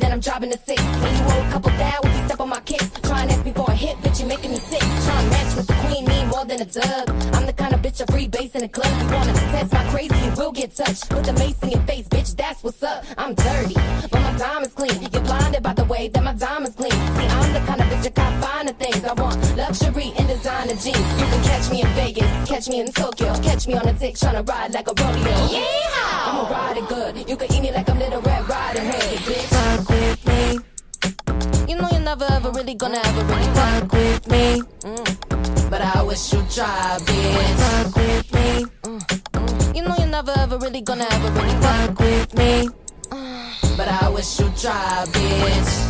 then I'm dropping a six. When you roll a couple down, if you step on my kicks, try and ask me for a hit, bitch, you're making me sick. Try and match with the queen, need more than a dub. I'm the kind of bitch I free base in the club. You wanna test my crazy, you will get touched. Put the mace in your face, bitch, that's what's up. I'm dirty, but my diamond's clean. You're blinded by the way that my diamond's clean. Jeans. You can catch me in Vegas, catch me in Tokyo, catch me on a dick tryna ride like a rodeo. Yeah, I'ma ride it good. You can eat me like I'm Little Red Riding Hood, bitch. Fuck with me, You know you're never ever really gonna ever really fuck. with me, mm. But I wish you try, bitch. fuck with me, mm. You know you're never ever really gonna ever really fuck. fuck with me. But I wish you try, bitch.